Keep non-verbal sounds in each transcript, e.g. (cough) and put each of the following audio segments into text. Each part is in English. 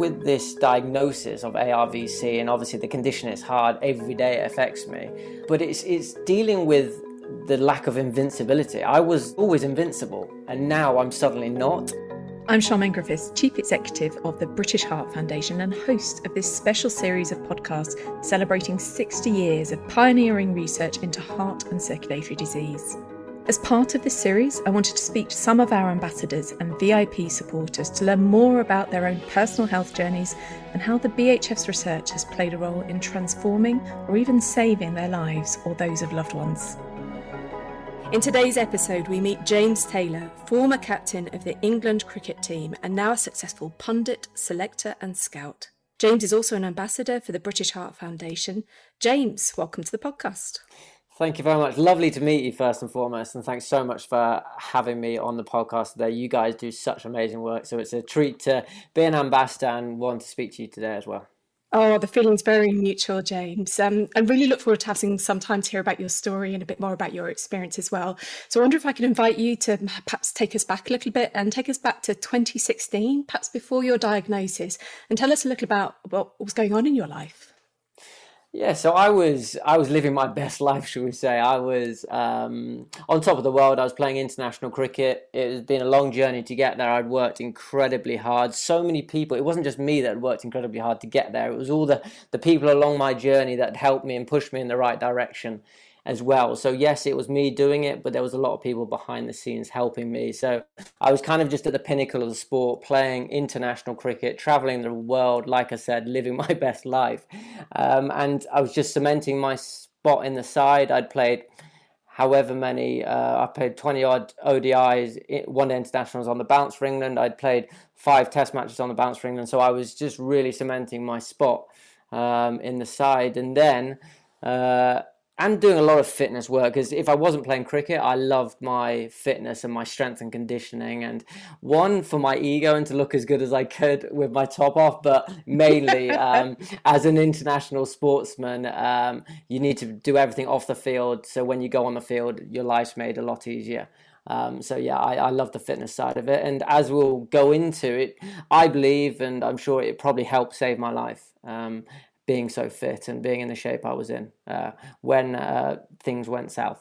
with this diagnosis of ARVC, and obviously the condition is hard, every day it affects me, but it's, it's dealing with the lack of invincibility. I was always invincible, and now I'm suddenly not. I'm Charmaine Griffiths, Chief Executive of the British Heart Foundation and host of this special series of podcasts celebrating 60 years of pioneering research into heart and circulatory disease. As part of this series, I wanted to speak to some of our ambassadors and VIP supporters to learn more about their own personal health journeys and how the BHF's research has played a role in transforming or even saving their lives or those of loved ones. In today's episode, we meet James Taylor, former captain of the England cricket team and now a successful pundit, selector, and scout. James is also an ambassador for the British Heart Foundation. James, welcome to the podcast. Thank you very much. Lovely to meet you first and foremost, and thanks so much for having me on the podcast today. You guys do such amazing work, so it's a treat to be an ambassador and want to speak to you today as well. Oh, the feeling's very mutual, James. Um, I really look forward to having some time to hear about your story and a bit more about your experience as well. So I wonder if I could invite you to perhaps take us back a little bit and take us back to 2016, perhaps before your diagnosis, and tell us a little about what was going on in your life. Yeah, so I was I was living my (laughs) best life, should we say? I was um, on top of the world. I was playing international cricket. It has been a long journey to get there. I'd worked incredibly hard. So many people. It wasn't just me that worked incredibly hard to get there. It was all the the people along my journey that helped me and pushed me in the right direction as well. So yes, it was me doing it, but there was a lot of people behind the scenes helping me. So I was kind of just at the pinnacle of the sport, playing international cricket, traveling the world, like I said, living (laughs) my best life. Um, and I was just cementing my spot in the side. I'd played however many, uh, I played 20 odd ODIs, one day internationals on the bounce for England. I'd played five test matches on the bounce for England. So I was just really cementing my spot um, in the side. And then, uh, and doing a lot of fitness work because if I wasn't playing cricket, I loved my fitness and my strength and conditioning. And one for my ego and to look as good as I could with my top off, but mainly (laughs) um, as an international sportsman, um, you need to do everything off the field. So when you go on the field, your life's made a lot easier. Um, so yeah, I, I love the fitness side of it, and as we'll go into it, I believe, and I'm sure it probably helped save my life. Um, being so fit and being in the shape I was in uh, when uh, things went south.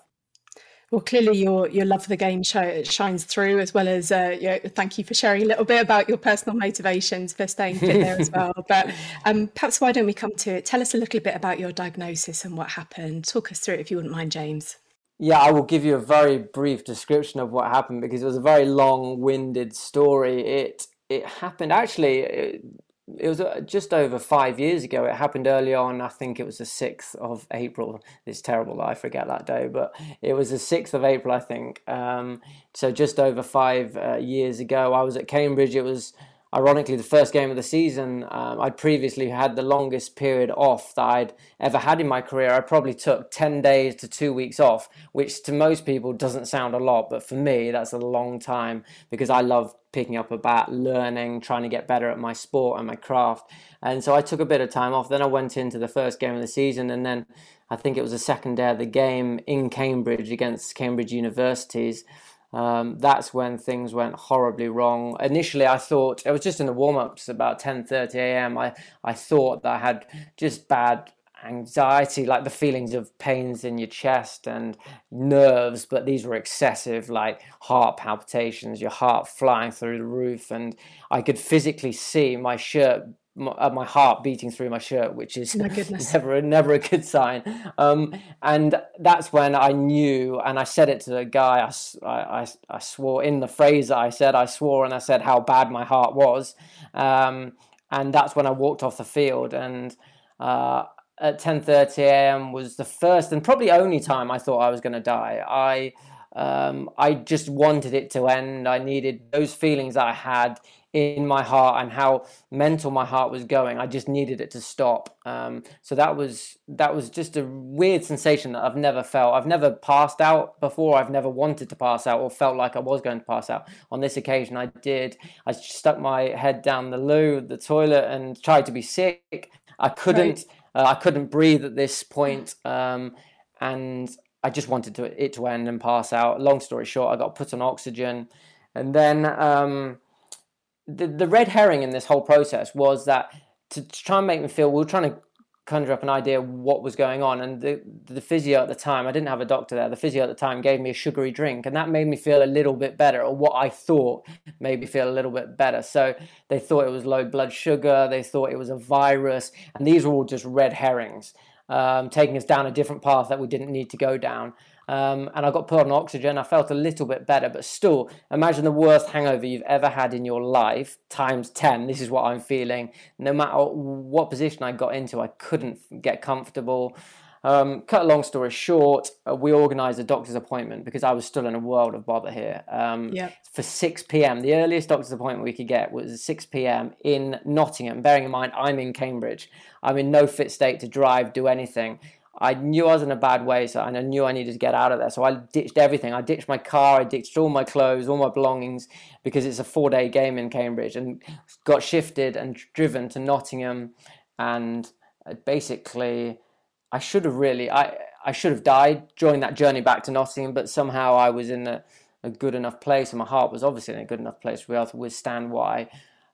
Well, clearly your your love for the game show, shines through, as well as uh, you know, thank you for sharing a little bit about your personal motivations for staying fit there as (laughs) well. But um, perhaps why don't we come to it? Tell us a little bit about your diagnosis and what happened. Talk us through it if you wouldn't mind, James. Yeah, I will give you a very brief description of what happened because it was a very long-winded story. It it happened actually. It, it was uh, just over five years ago. It happened early on. I think it was the 6th of April. It's terrible that I forget that day, but it was the 6th of April, I think. Um, so just over five uh, years ago, I was at Cambridge. It was ironically the first game of the season. Um, I'd previously had the longest period off that I'd ever had in my career. I probably took 10 days to two weeks off, which to most people doesn't sound a lot, but for me, that's a long time because I love picking up a bat, learning, trying to get better at my sport and my craft. And so I took a bit of time off. Then I went into the first game of the season, and then I think it was the second day of the game in Cambridge against Cambridge Universities. Um, that's when things went horribly wrong. Initially, I thought it was just in the warm ups about 10:30 a.m. I I thought that I had just bad anxiety, like the feelings of pains in your chest and nerves, but these were excessive, like heart palpitations, your heart flying through the roof, and I could physically see my shirt. My, uh, my heart beating through my shirt, which is (laughs) never never a good sign. Um, and that's when I knew, and I said it to the guy. I, I, I swore in the phrase that I said. I swore and I said how bad my heart was. Um, and that's when I walked off the field. And uh, at 10:30 a.m. was the first and probably only time I thought I was going to die. I um, I just wanted it to end. I needed those feelings I had in my heart and how mental my heart was going. I just needed it to stop. Um, so that was that was just a weird sensation that I've never felt. I've never passed out before. I've never wanted to pass out or felt like I was going to pass out. On this occasion, I did. I stuck my head down the loo, the toilet, and tried to be sick. I couldn't. Right uh, I couldn't breathe at this point, um, and I just wanted to, it to end and pass out. Long story short, I got put on oxygen, and then um, the, the red herring in this whole process was that to, try and make me feel we were trying to conjure up an idea what was going on. And the, the physio at the time, I didn't have a doctor there, the physio at the time gave me a sugary drink, and that made me feel a little bit better, or what I thought made me feel a little bit better. So they thought it was low blood sugar, they thought it was a virus, and these were all just red herrings, um, taking us down a different path that we didn't need to go down. Um, and I got put on oxygen. I felt a little bit better, but still, imagine the worst hangover you've ever had in your life times 10. This is what I'm feeling. No matter what position I got into, I couldn't get comfortable. Um, cut a long story short, uh, we organised a doctor's appointment because I was still in a world of bother here. Um, yeah. For 6 p.m., the earliest doctor's appointment we could get was 6 p.m. in Nottingham. Bearing in mind, I'm in Cambridge. I'm in no fit state to drive, do anything. I knew I was in a bad way, so and I knew I needed to get out of there. So I ditched everything. I ditched my car, I ditched all my clothes, all my belongings, because it's a four-day game in Cambridge, and got shifted and driven to Nottingham, and uh, basically, I should have really, I I should have died during that journey back to Nottingham, but somehow I was in a, a good enough place, and my heart was obviously in a good enough place to be able to withstand what I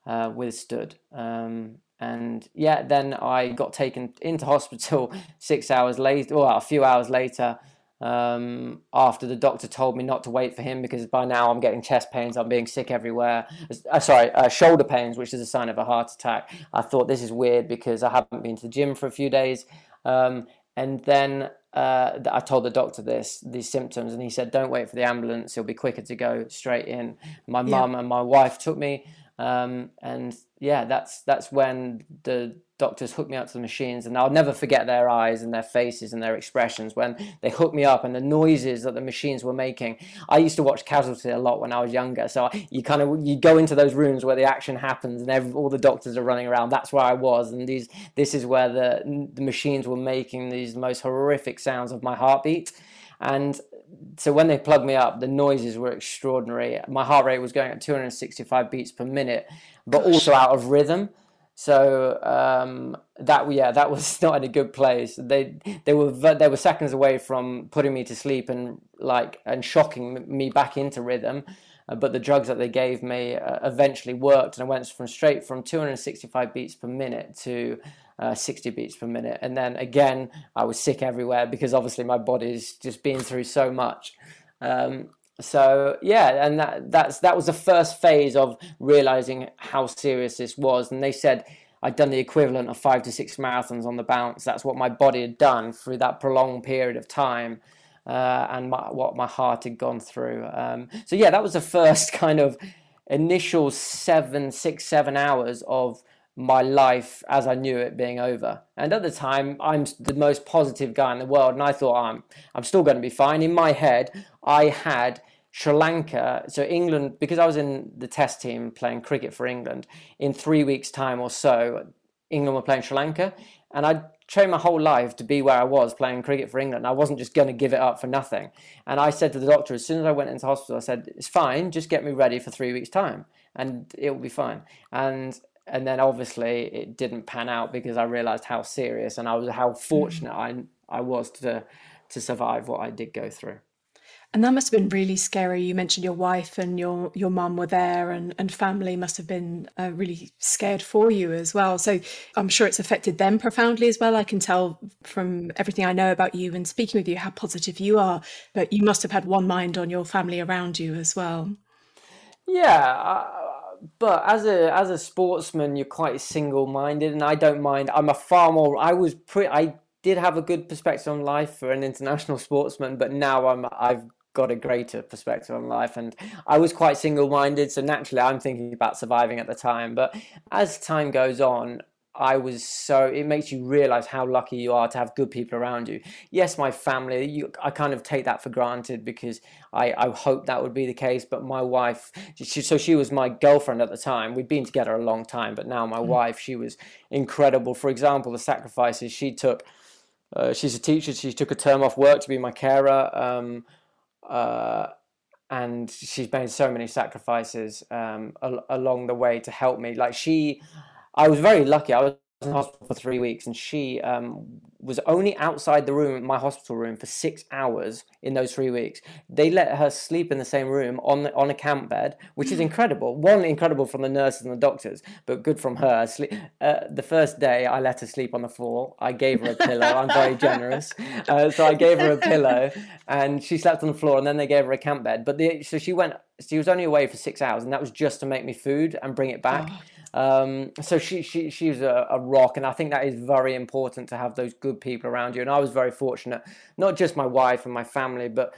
uh, withstood. Um, and yeah, then I got taken into hospital (laughs) six hours later, well, a few hours later, um, after the doctor told me not to wait for him because by now I'm getting chest pains, I'm being sick everywhere. Uh, sorry, uh, shoulder pains, which is a sign of a heart attack. I thought this is weird because I haven't been to the gym for a few days. Um, and then uh, I told the doctor this, these symptoms, and he said, "Don't wait for the ambulance; it'll be quicker to go straight in." My yeah. mum and my wife took me. Um, and yeah, that's that's when the doctors hooked me up to the machines, and I'll never forget their eyes and their faces and their expressions when they hooked me up and the noises that the machines were making. I used to watch Casualty a lot when I was younger, so you kind of you go into those rooms where the action happens and every, all the doctors are running around. That's where I was, and these this is where the the machines were making these most horrific sounds of my heartbeat. And so when they plugged me up, the noises were extraordinary. My heart rate was going at 265 beats per minute, but also out of rhythm. So um, that yeah, that was (laughs) not in a good place. They they were they were seconds away from putting me to sleep and like and shocking me back into rhythm. Uh, but the drugs that they gave me uh, eventually worked, and I went from straight from 265 beats per minute to uh, 60 beats per minute. And then again, I was sick everywhere because obviously my body's just been through so much. Um, so yeah, and that that's that was the first phase of realizing how serious this was. And they said I'd done the equivalent of five to six marathons on the bounce. That's what my body had done through that prolonged period of time. Uh, and my, what my heart had gone through. Um, so yeah, that was the first (laughs) kind of initial seven, six, seven hours of my life as I knew it being over. And at the time, I'm the most positive guy in the world, and I thought I'm I'm still going to be fine. In my head, I had Sri Lanka, so England, because I was in the test team playing cricket for England. In three weeks' time or so, England were playing Sri Lanka, and I trained my whole life to be where I was playing cricket for England. I wasn't just going to give it up for nothing. And I said to the doctor as soon as I went into hospital, I said, "It's fine, just get me ready for three weeks' time." and it will be fine. And and then obviously it didn't pan out because I realized how serious and I was how fortunate mm. I I was to to survive what I did go through. And that must have been really scary. You mentioned your wife and your your mum were there, and and family must have been uh, really scared for you as well. So I'm sure it's affected them profoundly as well. I can tell from everything I know about you and speaking with you how positive you are. But you must have had one mind on your family around you as well. Yeah, but as a as a sportsman, you're quite single minded, and I don't mind. I'm a far more. I was pretty. I did have a good perspective on life for an international sportsman, but now I'm I've got a greater perspective on life, and I was quite single minded. So naturally, I'm thinking about surviving at the time. But as time goes on, I was so it makes you realize how lucky you are to have good people around you. Yes, my family, you, I kind of take that for granted because I, I hope that would be the case. But my wife, she, so she was my girlfriend at the time. We'd been together a long time, but now my mm. wife, she was incredible. For example, the sacrifices she took. Uh, she's a teacher. She took a term off work to be my carer. Um, uh, and she's made so many sacrifices um, al- along the way to help me. Like she, I was very lucky. I was in hospital for three weeks, and she um, was only outside the room, my hospital room, for six hours in those three weeks. They let her sleep in the same room on the, on a camp bed, which is incredible. One, incredible from the nurses and the doctors, but good from her. Sleep, uh, the first day, I let her sleep on the floor. I gave her a pillow. I'm very generous, (laughs) uh, so I gave her a pillow, and she slept on the floor. And then they gave her a camp bed. But the, so she went. She was only away for six hours, and that was just to make me food and bring it back. Oh. Um, so she she she's a, a, rock, and I think that is very important to have those good people around you. And I was very fortunate, not just my wife and my family, but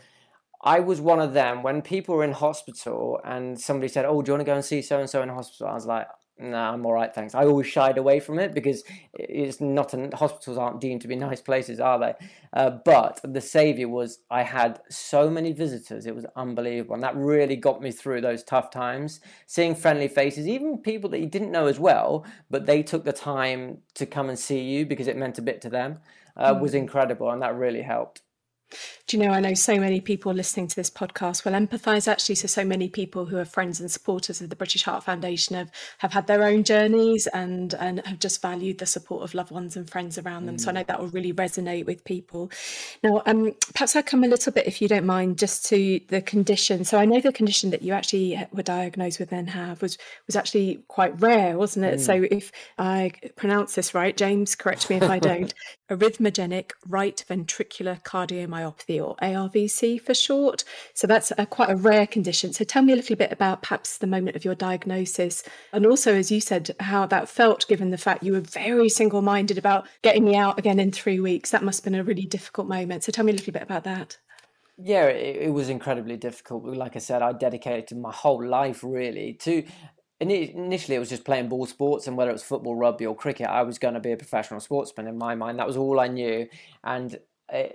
I was one of them. When people were in hospital and somebody said, "Oh, do you want to go and see so and so in hospital?" I was like, no, nah, I'm all right, thanks. I always shied away from it because it's not an, hospitals aren't deemed to be (laughs) nice places, are they? Uh, but the savior was I had so many visitors; it was unbelievable, and that really got me through those tough times. Seeing friendly faces, even people that you didn't know as well, but they took the time to come and see you because it meant a bit to them, uh, mm. was incredible, and that really helped. Do you know, I know so many people listening to this podcast will empathise actually. So, so many people who are friends and supporters of the British Heart Foundation have, have had their own journeys and, and have just valued the support of loved ones and friends around them. Mm. So, I know that will really resonate with people. Now, um, perhaps I'll come a little bit, if you don't mind, just to the condition. So, I know the condition that you actually were diagnosed with and have was, was actually quite rare, wasn't it? Mm. So, if I pronounce this right, James, correct me if I don't, (laughs) arrhythmogenic right ventricular cardiomyopathy, or ARVC for short. So that's a, quite a rare condition. So tell me a little bit about perhaps the moment of your diagnosis, and also, as you said, how that felt given the fact you were very single minded about getting me out again in three weeks. That must have been a really difficult moment. So tell me a little bit about that. Yeah, it, it was incredibly difficult. Like I said, I dedicated my whole life really to initially it was just playing ball sports and whether it was football rugby or cricket i was going to be a professional sportsman in my mind that was all i knew and eh,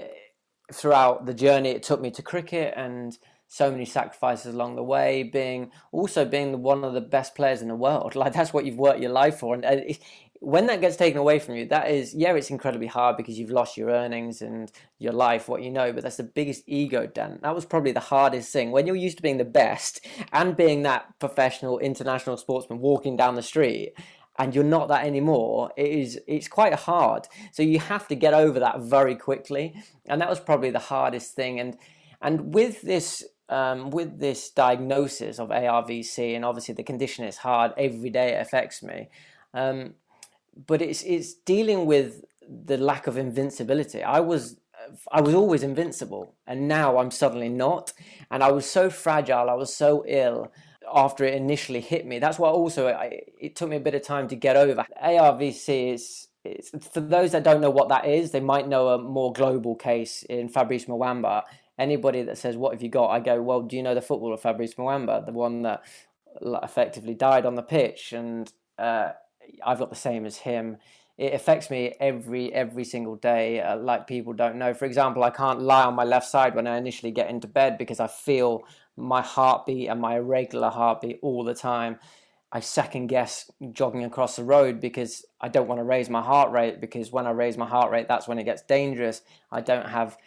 throughout the journey it took me to cricket and so many sacrifices along the way being also being one of the best players in the world (laughs) like that's what you've worked your life for and it, when that gets taken away from you, that is, yeah, it's incredibly hard because you've lost your earnings and your life, what you know, but that's the biggest ego dent. That was probably the hardest thing. When you're used to being the best and being that professional international sportsman walking down the street and you're not that anymore, it is it's quite hard. So you have to get over that very quickly. And that was probably the hardest thing. And and with this um, with this diagnosis of ARVC, and obviously the condition is hard, every day it affects me. Um, but it's it's dealing with the lack of invincibility. I was I was always invincible, and now I'm suddenly not, and I was so fragile. I was so ill after it initially hit me. That's why also I, it took me a bit of time to get over. ARVC is. It's, for those that don't know what that is, they might know a more global case in Fabrice Muamba. Anybody that says, What have you got? I go, Well, do you know the footballer Fabrice Muamba, the one that effectively died on the pitch? And uh, I've got the same as him. It affects me every every single day. Uh, like people don't know. For example, I can't lie on my left side when I initially get into bed because I feel my heartbeat and my irregular heartbeat all the time. I second guess jogging across the road because I don't want to raise my heart rate because when I raise my heart rate, that's when it gets dangerous. I don't have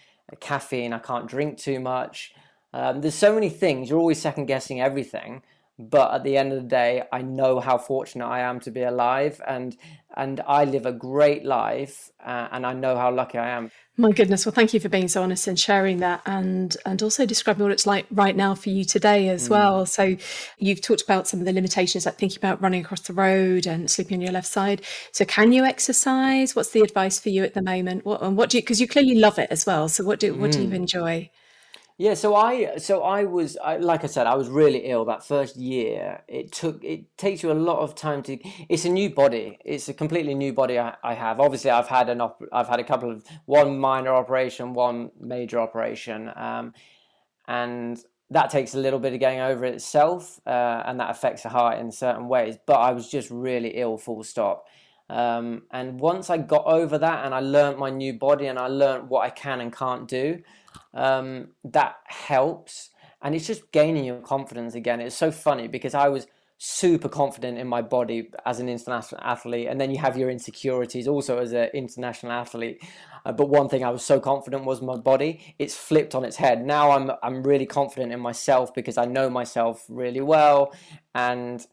caffeine. I can't drink too much. Um, there's so many things. You're always second guessing everything but at the end of the day i know how fortunate i am to be alive and and i live a great life uh, and i know how lucky i am. My goodness. Well thank you for being so honest and sharing that and and also describing what it's like right now for you today as mm. well. So you've talked about some of the limitations like thinking about running across the road and sleeping on your left side. So can you exercise? What's the advice for you at the moment? What and what do you because you clearly love it as well. So what do what mm. do you mm. enjoy yeah, so I so I was I, like I said I was really ill that first year. It took it takes you a lot of time to. It's a new body. It's a completely new body I, I have. Obviously, I've had an op, I've had a couple of one minor operation, one major operation, um, and that takes a little bit of getting over itself, uh, and that affects the heart in certain ways. But I was just really ill, full stop. Um, and once I got over that, and I learned my new body, and I learned what I can and can't do um, that helps. And it's just gaining your confidence again. It's so funny because I was super confident in my body as an international athlete, and then you have your insecurities also as an international athlete. Uh, but one thing I was so confident was my body. It's flipped on its head. Now I'm I'm really confident in myself because I know myself really well, and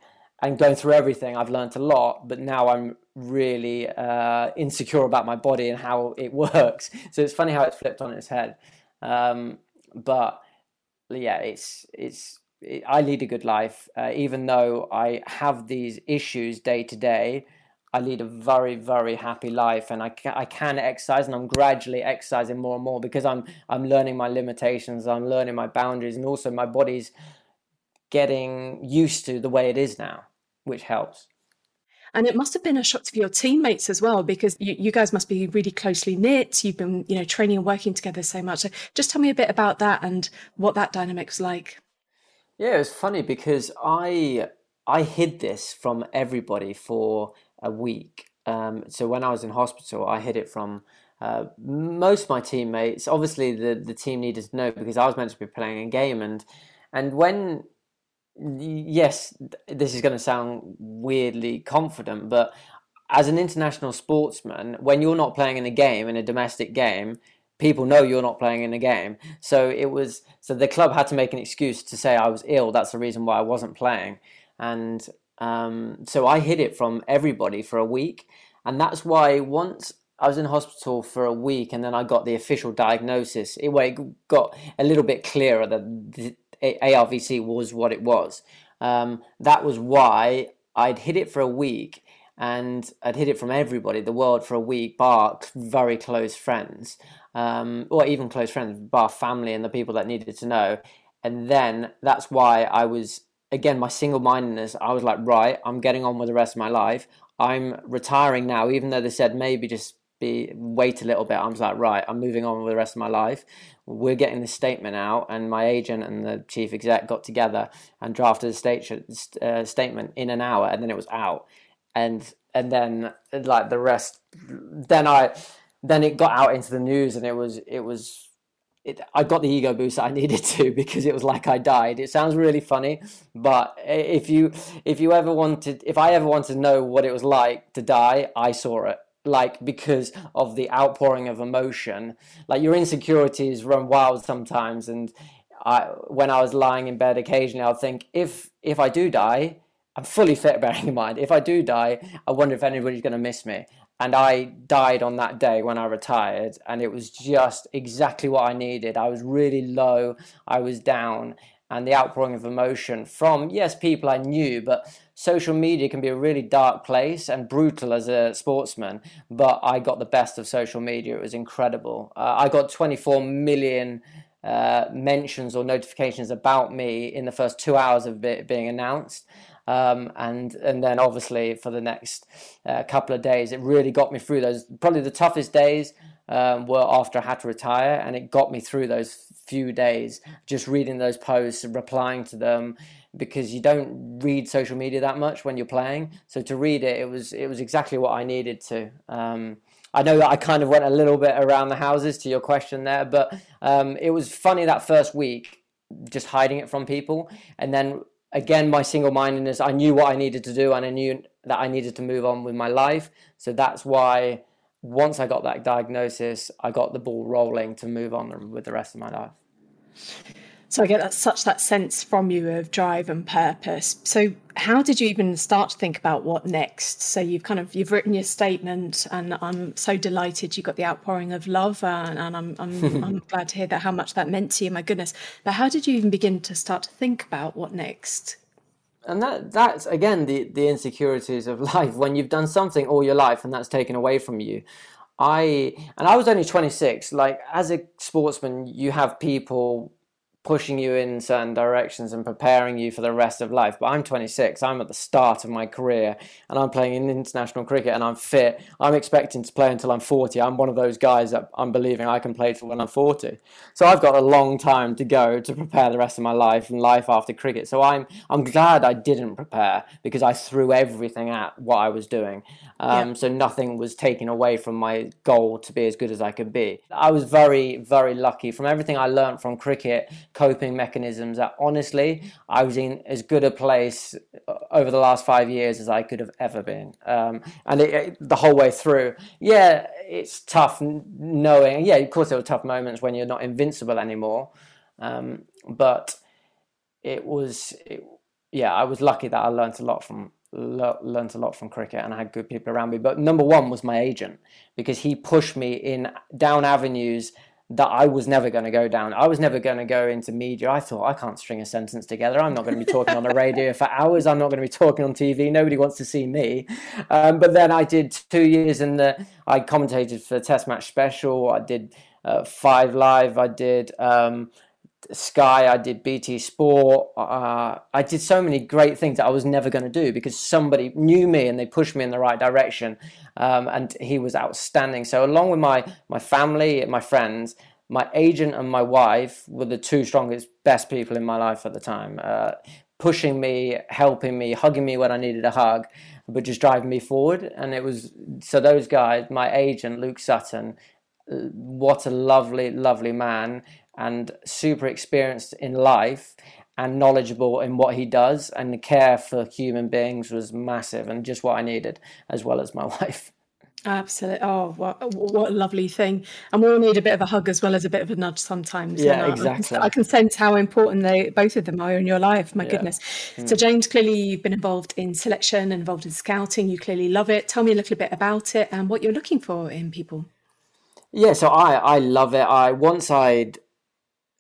and going through everything, I've learned a lot. But now I'm really uh, insecure about my body and how it (laughs) works. So it's funny how it's flipped on its head. Um, but yeah, it's it's it, I lead a good life, uh, even though I have these issues day to day. I lead a very very happy life, and I can, I can exercise, and I'm gradually exercising more and more because I'm I'm learning my limitations, I'm learning my boundaries, and also my body's getting used to the way it is now, which helps. And it must have been a shock to your teammates as well, because you, you, guys must be really closely knit. You've been, you know, training and working together so much. So just tell me a bit about that and what that dynamic was like. Yeah, it was funny because I I hid this from everybody for a week. Um, so when I was in hospital, I hid it from uh, most of my teammates. Obviously, the the team needed to know because I was meant to be playing a game, and and when yes, this is going to sound weirdly confident, but as an international sportsman, when you're not playing in a game, in a domestic game, people know you're not playing in a game. So it was, so the club had to make an excuse to say I was ill. That's the reason why I wasn't playing. And um, so I hid it from everybody for a week. And that's why once I was in hospital for a week and then I got the official diagnosis, it, it got a little bit clearer that ARVC was what it was. Um, that was why I'd hid it for a week and I'd hid it from everybody, the world for a week, bar very close friends, um, or even close friends, bar family and the people that needed to know. And then that's why I was, again, my single mindedness, I was like, right, I'm getting on with the rest of my life. I'm retiring now, even though they said maybe just be wait a little bit. I was like, right, I'm moving on with the rest of my life. We're getting this statement out, and my agent and the chief exec got together and drafted a state, uh, statement in an hour, and then it was out, and and then like the rest, then I, then it got out into the news, and it was it was. It, I got the ego boost I (laughs) needed to because it was like I died. It sounds really funny, but if you if you ever wanted, if I ever wanted to know what it was like to die, I saw it like because of the outpouring of emotion. Like your insecurities run wild sometimes and I, when I was lying in bed occasionally I'll think if if I do die I'm fully fit (laughs) bearing in mind if I do die I wonder if anybody's going to miss me. And I died on that day when I retired and it was just exactly what I needed. I was really low I was down and the outpouring of emotion from yes people I knew but social media can be a really dark place and brutal as a sportsman, but I got the best of social media. It was incredible. Uh, I got 24 million uh, mentions or notifications about me in the first two hours of it being announced. Um, and and then obviously for the next uh, couple of days, it really got me through those. Probably the toughest days um, were after I had to retire, and it got me through those few days. Just reading those posts, replying to them, because you don't read social media that much when you're playing. So to read it, it was it was exactly what I needed to. Um, I know that I kind of went a little bit around the houses to your question there, but um, it was funny that first week, just hiding it from people, and then again my single-mindedness. I knew what I needed to do, and I knew that I needed to move on with my life. So that's why once I got that diagnosis, I got the ball rolling to move on with the rest of my life. So I get that such that sense from you of drive and purpose. So how did you even start to think about what next? So you've kind of you've written your statement, and I'm so delighted you got the outpouring of love, and, and I'm I'm, (laughs) I'm glad to hear that how much that meant to you. My goodness! But how did you even begin to start to think about what next? and that that's again the the insecurities of (laughs) life when you've done something all your life and that's taken away from you i and i was only 26 like as a sportsman you have people pushing you in certain directions and preparing you for the rest of life. But I'm 26, I'm at the start of my career and I'm playing in international cricket and I'm fit. I'm expecting to play until I'm 40. I'm one of those guys that I'm believing I can play till when I'm 40. So I've got a long time to go to prepare the rest of my life and life after cricket. So I'm I'm glad I didn't prepare because I threw everything at what I was doing. Um, yeah. So nothing was taken away from my goal to be as good as I could be. I was very, very lucky from everything I learned from cricket coping mechanisms that honestly I was in as good a place uh, over the last five years as I could have ever been. Um, and it, it, the whole way through, yeah, it's tough knowing. Yeah, of course there were tough moments when you're not invincible anymore, um, but it was. It, yeah, I was lucky that I learned a lot from learned a lot from cricket and I had good people around me. But number one was my agent because he pushed me in down avenues that I was never going to go down. I was never going to go into media. I thought I can't string a sentence together. I'm not going to be talking on the radio for hours. I'm not going to be talking on TV. Nobody wants to see me. Um, but then I did two years in the. I commentated for the Test Match Special. I did uh, Five Live. I did. Um, Sky, I did BT Sport. Uh, I did so many great things that I was never going to do because somebody knew me and they pushed me in the right direction. Um, and he was outstanding. So, along with my my family my friends, my agent and my wife were the two strongest, best people in my life at the time. Uh, pushing me, helping me, hugging me when I needed a hug, but just driving me forward. And it was so those guys, my agent Luke Sutton, uh, what a lovely, lovely man and super experienced in life and knowledgeable in what he does and the care for human beings was massive and just what I needed as well as my (laughs) wife. Absolutely. Oh, what, what a lovely thing. And we all need a bit of a hug as well as a bit of a nudge sometimes. Yeah, exactly. I can sense how important they both of them are in your life. My yeah. goodness. Mm. So, James, clearly you've been involved in selection, involved in scouting. You clearly love it. Tell me a little bit about it and what you're looking for in people. Yeah, so I I love it. I once I'd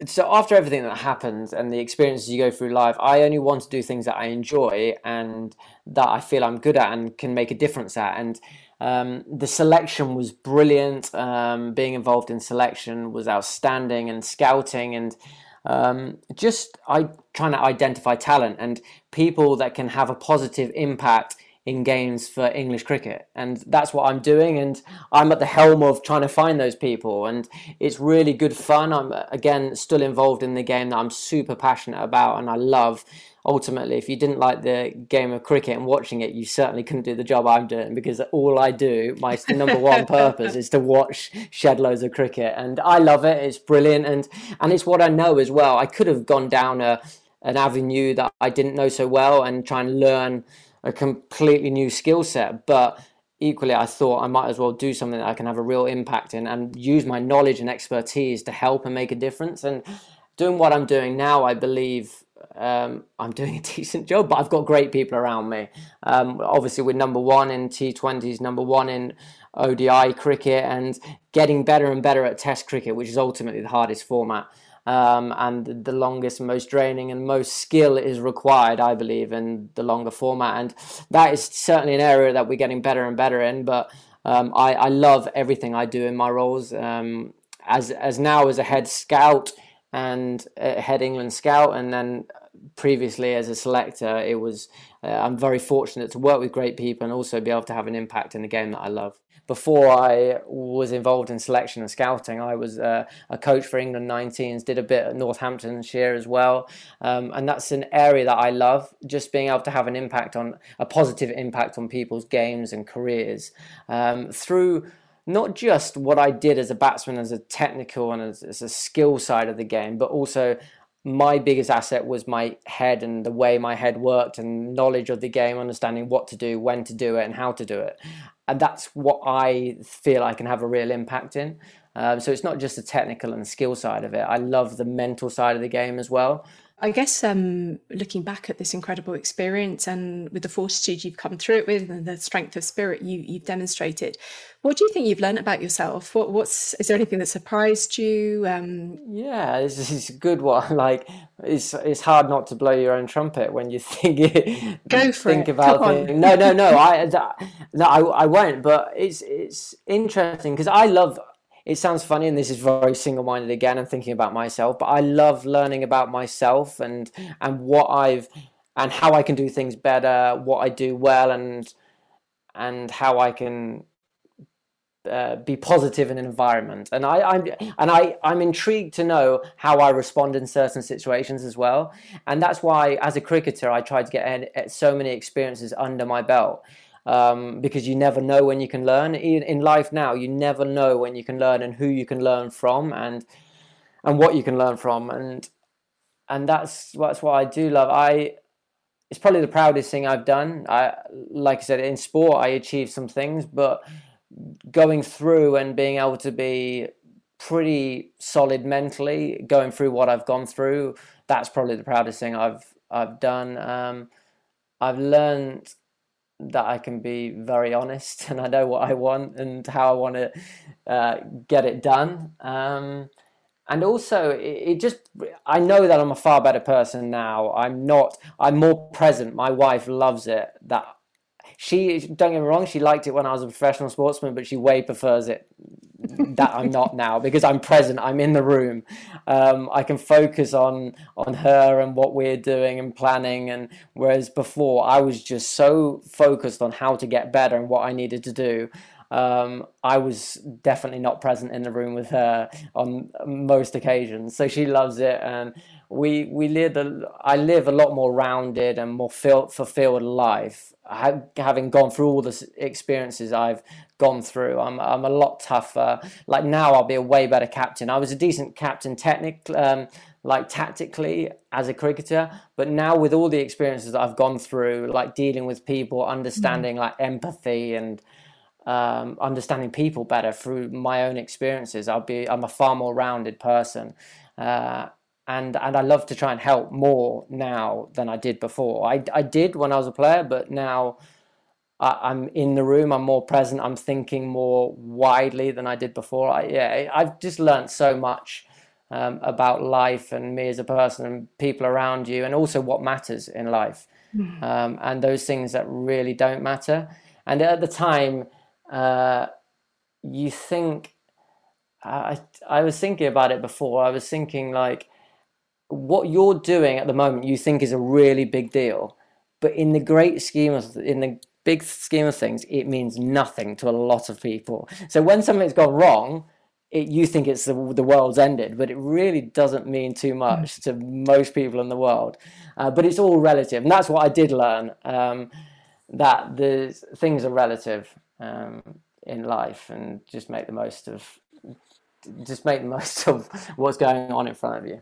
so after everything that happens and the experiences you go through life, I only want to do things that I enjoy and that I feel I'm good at and can make a difference at. And um, the selection was brilliant. Um, being involved in selection was outstanding, and scouting and um, just I trying to identify talent and people that can have a positive impact in games for English cricket. And that's what I'm doing. And I'm at the helm of trying to find those people. And it's really good fun. I'm, uh, again, still involved in the game that I'm super passionate about and I love. Ultimately, if you didn't like the game of cricket and watching it, you certainly couldn't do the job I'm doing because all I do, my number one purpose is to watch shed loads of cricket. And I love it. It's brilliant. And, and it's what I know as well. I could have gone down a, an avenue that I didn't know so well and try and learn a completely new skill set, but equally I thought I might as well do something that I can have a real impact in and use my knowledge and expertise to help and make a difference. And doing what I'm doing now, I believe um, I'm (laughs) doing a decent job, but I've got great people around me. Um, obviously, we're number one in T20s, number one in ODI cricket, and getting better and better at Test cricket, which is ultimately the hardest format um, and the longest, most draining, and most skill is required, I believe, in the longer format. And that is certainly an area that we're getting better and better in. But um, I, I love everything I do in my roles. Um, as as now as a head scout and a head England scout, and then previously as a selector, it was uh, I'm very fortunate to work with great people and also be able to have an impact in the game that I love before I was involved in selection and scouting, I was uh, a coach for England 19s, did a bit at Northamptonshire as well. Um, and that's an area that I love, just being able to have an impact on a positive impact on people's games and careers um, through not just what I did as a batsman, as a technical and as, as a skill side of the game, but also my biggest asset was my head and the way my head worked and knowledge of the game, understanding what to do, when to do it, and how to do it and that's what I feel I can have a real impact in. Um, so it's not just the technical and skill side of it. I love the mental side of the game as well. I guess um, looking back at this incredible experience and with the fortitude you've come through it with and the strength of spirit you, have demonstrated, what do you think you've learned about yourself? What, what's is there anything that surprised you? Um... Yeah, this is a good one. (laughs) Like it's it's hard not to blow your own trumpet when you (laughs) think it. Go for think it. about it. No, no, no. I no, I, I won't. But it's it's interesting because I love it sounds funny and this is very single-minded again and thinking about myself but i love learning about myself and and what i've and how i can do things better what i do well and and how i can uh, be positive in an environment. And I, I'm and I I'm intrigued to know how I respond in certain situations as well. And that's why as a cricketer I try to get so many experiences under my belt um, because you never know when you can learn. In, life now, you never know when you can learn and who you can learn from and and what you can learn from and and that's that's what I do love. I it's probably the proudest thing I've done. I like I said in sport, I achieved some things, but going through and being able to be pretty solid mentally, going through what I've gone through, that's probably the proudest thing I've I've done. Um, I've learned that I can be very honest (laughs) and I know what I want and how I want to uh, get it done. Um, and also, it, it, just, I know that I'm a far better person now. I'm not, I'm more present. My wife loves it that she, don't get me wrong, she liked it when I was a professional sportsman, but she way prefers it that I'm not now because I'm present. I'm in the room. Um, I can focus on on her and what we're doing and planning. And whereas before I was just so focused on how to get better and what I needed to do, um, I was definitely not present in the room with her on most occasions. So she loves it, and we we live. A, I live a lot more rounded and more fulfilled life, having gone through all the experiences I've gone through. I'm I'm a lot tougher. Like now, I'll be a way better captain. I was a decent captain, technically. Um, like tactically as a cricketer but now with all the experiences that i've gone through like dealing with people understanding mm. like empathy and um, understanding people better through my own experiences. I'll be I'm a far more rounded person, uh, and and I love to try and help more now than I did before. I I did when I was a player, but now. I, am in the room. I'm more present. I'm thinking more widely than I did before. I, yeah, I've just learned so much um, about life and me as a person and people around you, and also what matters in life, mm-hmm. um, and those things that really don't matter. And at the time, uh, you think I I was thinking about it before. I was thinking like what you're doing at the moment you think is a really big deal, but in the great scheme of in the big scheme of things, it means nothing to a lot of people. So when something's gone wrong, it, you think it's the, the world's ended, but it really doesn't mean too much to most people in the world. Uh, but it's all relative, and that's what I did learn. Um, that the things are relative um, in life and just make the most of just make the most of what's going on in front of you.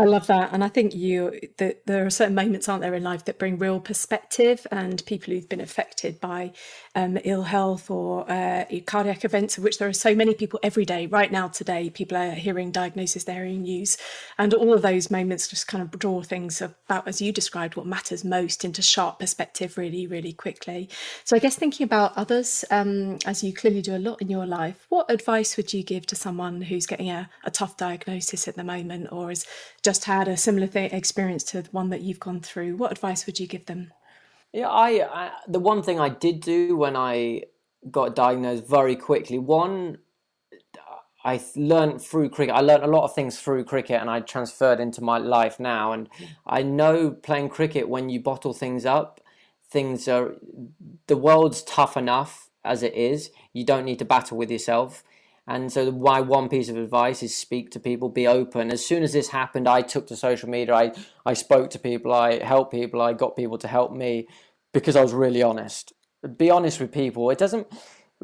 I love that, and I think you that there are certain moments, aren't there, in life that bring real perspective, and people who've been affected by um, ill health or uh, cardiac events, of which there are so many people every day. Right now, today, people are hearing diagnosis, they're hearing news, and all of those moments just kind of draw things about, as you described, what matters most into sharp perspective, really, really quickly. So, I guess thinking about others, um, as you clearly do a lot in your life, what advice would you give to someone who's getting a, a tough diagnosis at the moment, or is just had a similar th- experience to the one that you've gone through, what advice would you give them? Yeah, I, I the one thing I did do when I got diagnosed very quickly. One, I learned through cricket. I learned a lot of things through cricket, and I transferred into my life now. And I know playing cricket when you bottle things up, things are the world's tough enough as it is. You don't need to battle with yourself. And so, why one piece of advice is speak to people, be open. As soon as this happened, I took to social media. I, I spoke to people, I helped people, I got people to help me because I was really honest. Be honest with people. It doesn't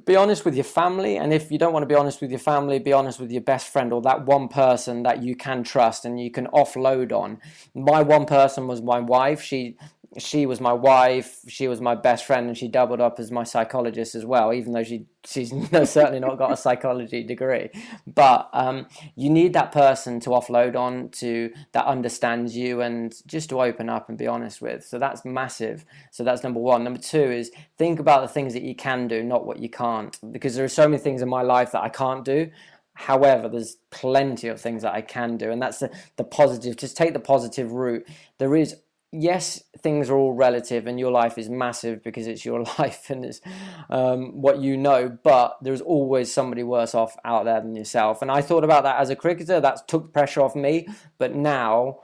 be honest with your family. And if you don't want to be honest with your family, be honest with your best friend or that one person that you can trust and you can offload on. My one person was my wife. She she was my wife, she was my best friend, and she doubled up as my psychologist as well, even though she she's (laughs) certainly not got a psychology degree. But um, you need that person to offload on to that understands you and just to open up and be honest with. So that's massive. So that's number one. Number two is think about the things that you can do, not what you can't, because there are so many things in my life that I can't do. However, there's plenty of things that I can do, and that's the, the positive. Just take the positive route. There is yes, things are all relative, and your life is massive because it's your (laughs) life and it's um, what you know. But there's always somebody worse off out there than yourself. And I thought about that as a cricketer. That took pressure off me. But now,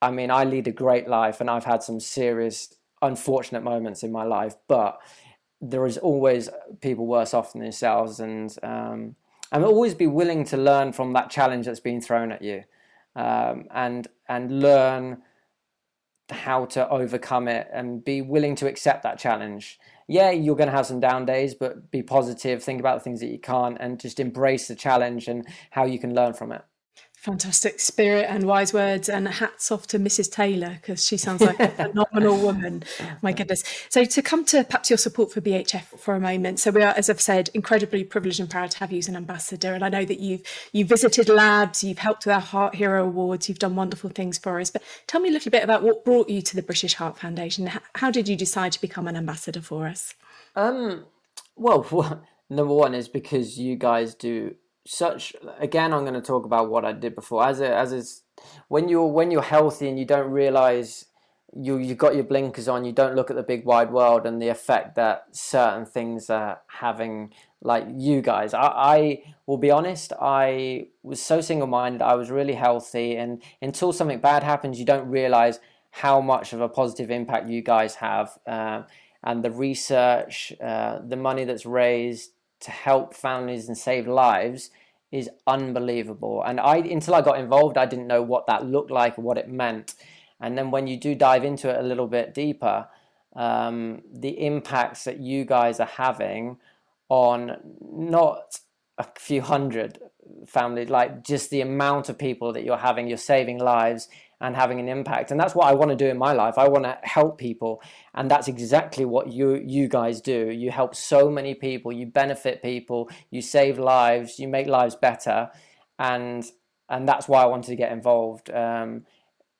I mean, I lead a great life, and I've had some serious, unfortunate moments in my life. But there is always people worse off than yourselves, and um, and always be willing to learn from that challenge that's been thrown at you, um, and and learn how to overcome it and be willing to accept that challenge. Yeah, you're going to have some down days, but be positive, think about the things that you can't, and just embrace the challenge and how you can learn from it. Fantastic spirit and wise words, and hats off to Mrs. Taylor because she sounds like a (laughs) phenomenal woman. My goodness. So, to come to perhaps your support for BHF for a moment. So, we are, as I've said, incredibly privileged and proud to have you as an ambassador. And I know that you've you visited labs, you've helped with our Heart Hero Awards, you've done wonderful things for us. But tell me a little bit about what brought you to the British Heart Foundation. How did you decide to become an ambassador for us? Um, well, (laughs) number one is because you guys do such again i'm going to talk about what i did before. As a as is when you're when you're healthy and you don't realize you you got your blinkers on you don't look at the big wide world and the effect that certain things are having like you guys. I, I will be honest i was so single-minded i was really healthy and until something bad happens you don't realize how much of a positive impact you guys have uh, and the research uh, the money that's raised to help families and save lives is unbelievable. And I until I got involved, I didn't know what that looked like what it meant. And then when you do dive into it a little bit deeper, um, the impacts that you guys are having on not a few hundred families, like just the amount of people that you're having, you're saving lives and having an impact. And that's what I want to do in my life. I want to help people. And that's exactly what you you guys do. You help so many people, you benefit people, you save lives, you make lives better. And and that's why I wanted to get involved. Um,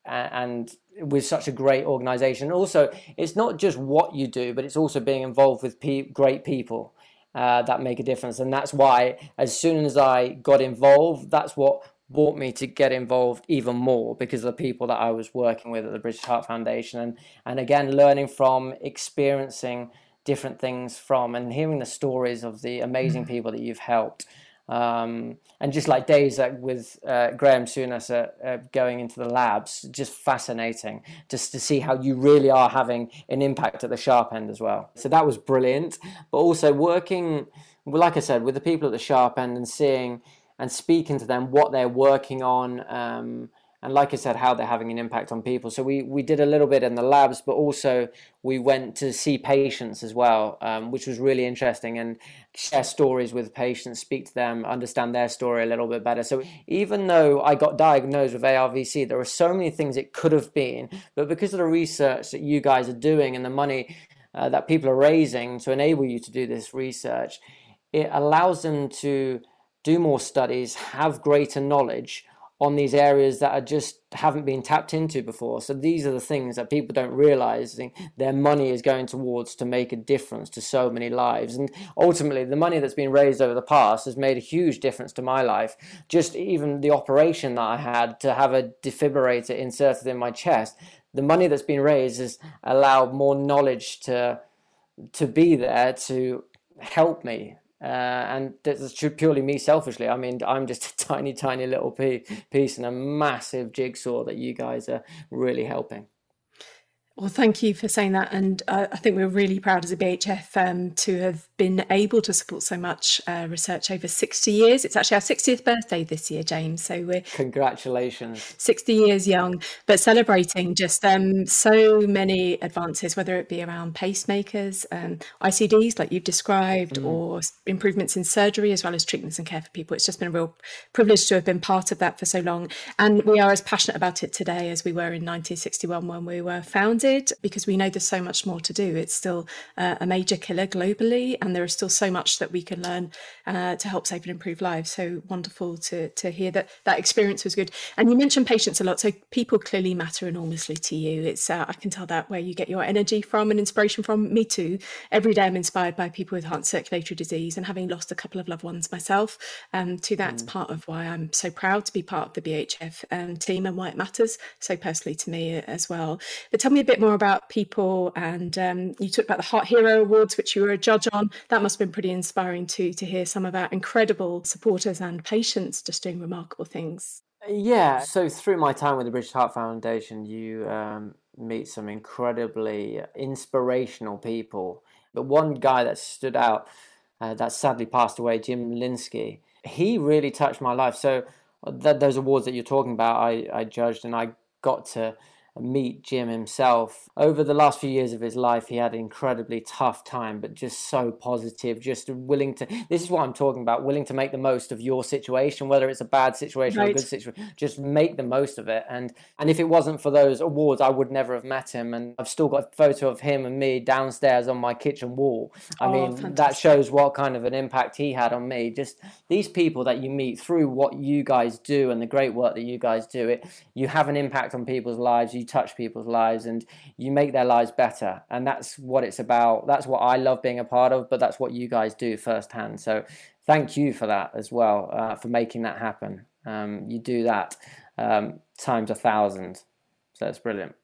and with such a great organization. Also, it's not just what you do, but it's also being involved with pe- great people. Uh, that make a difference, and that's why as soon as I got involved, that's what brought me to get involved even more because of the people that I was working with at the British Heart Foundation and and again learning from experiencing different things from and hearing the stories of the amazing mm. people that you've helped um, and just like days like with uh, Graham Souness uh, uh, going into the labs, just fascinating just to see how you really are having an impact at the sharp end as well. So that was brilliant, but also working, like I said, with the people at the sharp end and seeing and speaking to them what they're working on um, and like I said, how they're having an impact on people. So we, we did a little bit in the labs, but also we went to see patients as well, um, which was really interesting and share stories with patients, speak to them, understand their story a little bit better. So even though I got diagnosed with ARVC, there are so many things it could have been, but because of the research that you guys are doing and the money uh, that people are raising to enable you to do this research, it allows them to do more studies, have greater knowledge on these areas that are just haven't been tapped into before. So these are the things that people don't realize their money is going towards to make a difference to so many lives. And ultimately, the money that's been raised over the past has made a huge difference to my life. Just even the operation that I had to have a defibrillator inserted in my chest, the money that's been raised has allowed more knowledge to to be there to help me uh, and that's purely me selfishly. I mean, I'm just (laughs) a tiny, tiny little piece in a massive jigsaw that you guys are really helping. Well, thank you for saying that. And uh, I think we're really proud as a BHF um, to have been able to support so much uh, research over 60 years. It's actually our 60th birthday this year, James. So we're congratulations. 60 years young, but celebrating just um, so many advances, whether it be around pacemakers, um, ICDs, like you've described, mm. or improvements in surgery, as well as treatments and care for people. It's just been a real privilege to have been part of that for so long. And we are as passionate about it today as we were in 1961 when we were founded because we know there's so much more to do. It's still uh, a major killer globally, and there is still so much that we can learn uh, to help save and improve lives. So wonderful to to hear that that experience was good. And you mentioned patients a lot, so people clearly matter enormously to you. It's uh, I can tell that where you get your energy from and inspiration from. Me too. Every day I'm inspired by people with heart circulatory disease, and having lost a couple of loved ones myself, um, to that's mm. part of why I'm so proud to be part of the BHF um, team and why it matters so personally to me as well. But tell me a bit bit more about people, and um, you talked about the Heart Hero Awards, which you were a judge on. That must have been pretty inspiring too to hear some of our incredible supporters and patients just doing remarkable things. Yeah. So through my time with the British Heart Foundation, you um, meet some incredibly inspirational people. But one guy that stood out, uh, that sadly passed away, Jim Linsky, he really touched my life. So th- those awards that you're talking about, I, I judged and I got to meet Jim himself. Over the last few years of his life, he had an incredibly tough time, but just so positive, just willing to. This is what I'm talking about willing to make the most of your situation, whether it's a bad situation right. or a good situation, just make the most of it. And, and if it wasn't for those awards, I would never have met him. And I've still got a photo of him and me downstairs on my kitchen wall. I oh, mean, fantastic. that shows what kind of an impact he had on me. Just these people that you meet through what you guys do and the great work that you guys do, it you have an impact on people's lives. You touch people's lives and you make their lives better. And that's what it's about. That's what I love being a part of, but that's what you guys do firsthand. So thank you for that as well, uh, for making that happen. Um, you do that um, times a thousand. So it's brilliant.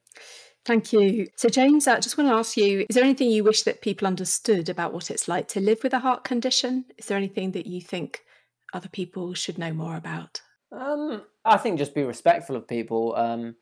Thank you. So, James, I just want to ask you is there anything you wish that people understood about what it's like to live with a heart condition? Is there anything that you think other people should know more about? Um, I think just be respectful of people. Um,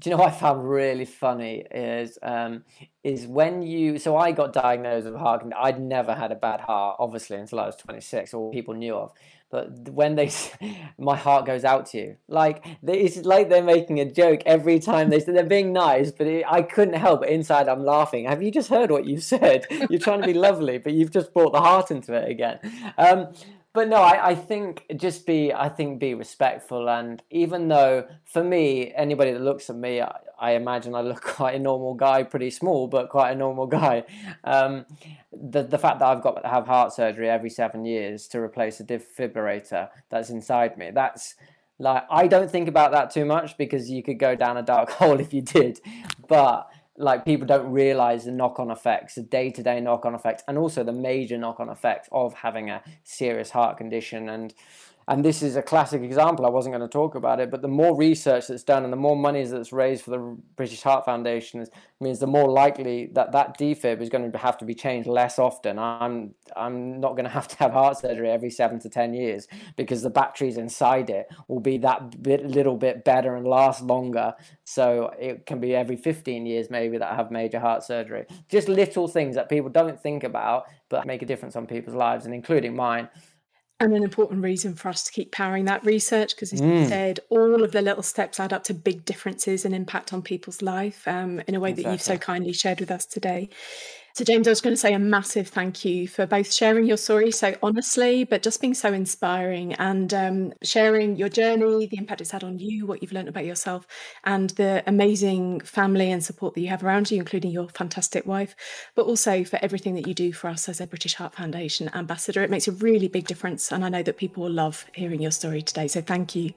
do you know what I found really funny is um, is when you so I got diagnosed with heart. I'd never had a bad heart, obviously, until I was 26, or people knew of. But when they, (laughs) my heart goes out to you. Like it's like they're making a joke every time they they're being nice, but it, I couldn't help. But inside, I'm laughing. Have you just heard what you've said? (laughs) You're trying to be lovely, but you've just brought the heart into it again. Um, but no, I, I think just be I think be respectful and even though for me anybody that looks at me I, I imagine I look (laughs) quite a normal guy, pretty small but quite a normal guy. Um, the the fact that I've got to have heart surgery every seven years to replace a defibrillator that's inside me that's like I don't think about that too much because you could go down a dark (laughs) hole if you did, but like people don't realize the knock-on effects the day-to-day knock-on effects and also the major knock-on effects of having a serious heart condition and and this is a classic example. I wasn't going to talk about it, but the more research that's done and the more money that's raised for the British Heart Foundation means the more likely that that defib is going to have to be changed less often. I'm I'm not going (laughs) to have to have heart surgery every seven to ten years because the batteries inside it will be that bit little bit better and last longer. So it can be every 15 years maybe that I have major heart surgery. Just little things that people don't think about but make a difference on people's lives and including mine and an important reason for us to keep powering that research because as mm. you said all of the little steps add up to big differences and impact on people's life um, in a way exactly. that you've so kindly shared with us today so, James, I was going to say a massive thank you for both sharing your story so honestly, but just being so inspiring and um, sharing your journey, the impact it's had on you, what you've learned about yourself, and the amazing family and support that you have around you, including your fantastic wife, but also for everything that you do for us as a British Heart Foundation ambassador. It makes a really big difference, and I know that people will love hearing your story today. So, thank you.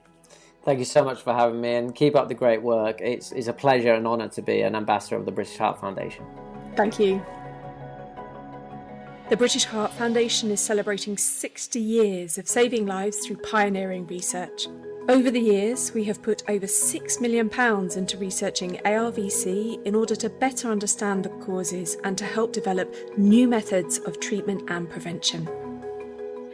Thank you so much for having me and keep up the great work. It's, it's a pleasure and honour to be an ambassador of the British Heart Foundation. Thank you. The British Heart Foundation is celebrating 60 years of saving lives through pioneering research. Over the years, we have put over £6 million into researching ARVC in order to better understand the causes and to help develop new methods of treatment and prevention.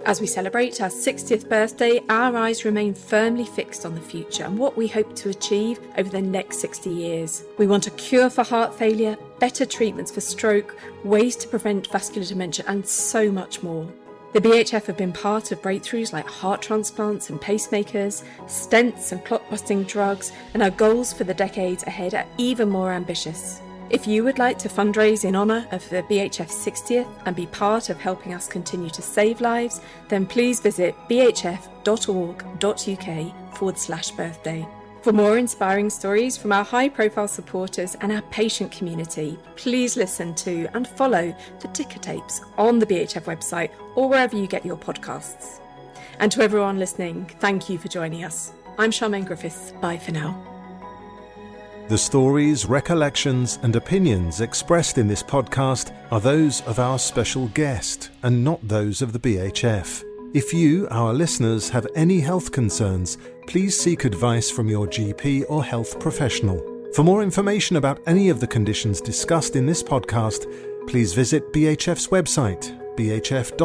As we celebrate our 60th birthday, our eyes remain firmly fixed on the future and what we hope to achieve over the next 60 years. We want a cure for heart failure, better treatments for stroke, ways to prevent vascular dementia, and so much more. The BHF have been part of breakthroughs like heart transplants and pacemakers, stents and clot busting drugs, and our goals for the decades ahead are even more ambitious. If you would like to fundraise in honour of the BHF 60th and be part of helping us continue to save lives, then please visit bhf.org.uk forward slash birthday. For more inspiring stories from our high profile supporters and our patient community, please listen to and follow the ticker tapes on the BHF website or wherever you get your podcasts. And to everyone listening, thank you for joining us. I'm Charmaine Griffiths. Bye for now. The stories, recollections, and opinions expressed in this podcast are those of our special guest and not those of the BHF. If you, our listeners, have any health concerns, please seek advice from your GP or health professional. For more information about any of the conditions discussed in this podcast, please visit BHF's website, bhf.org.uk.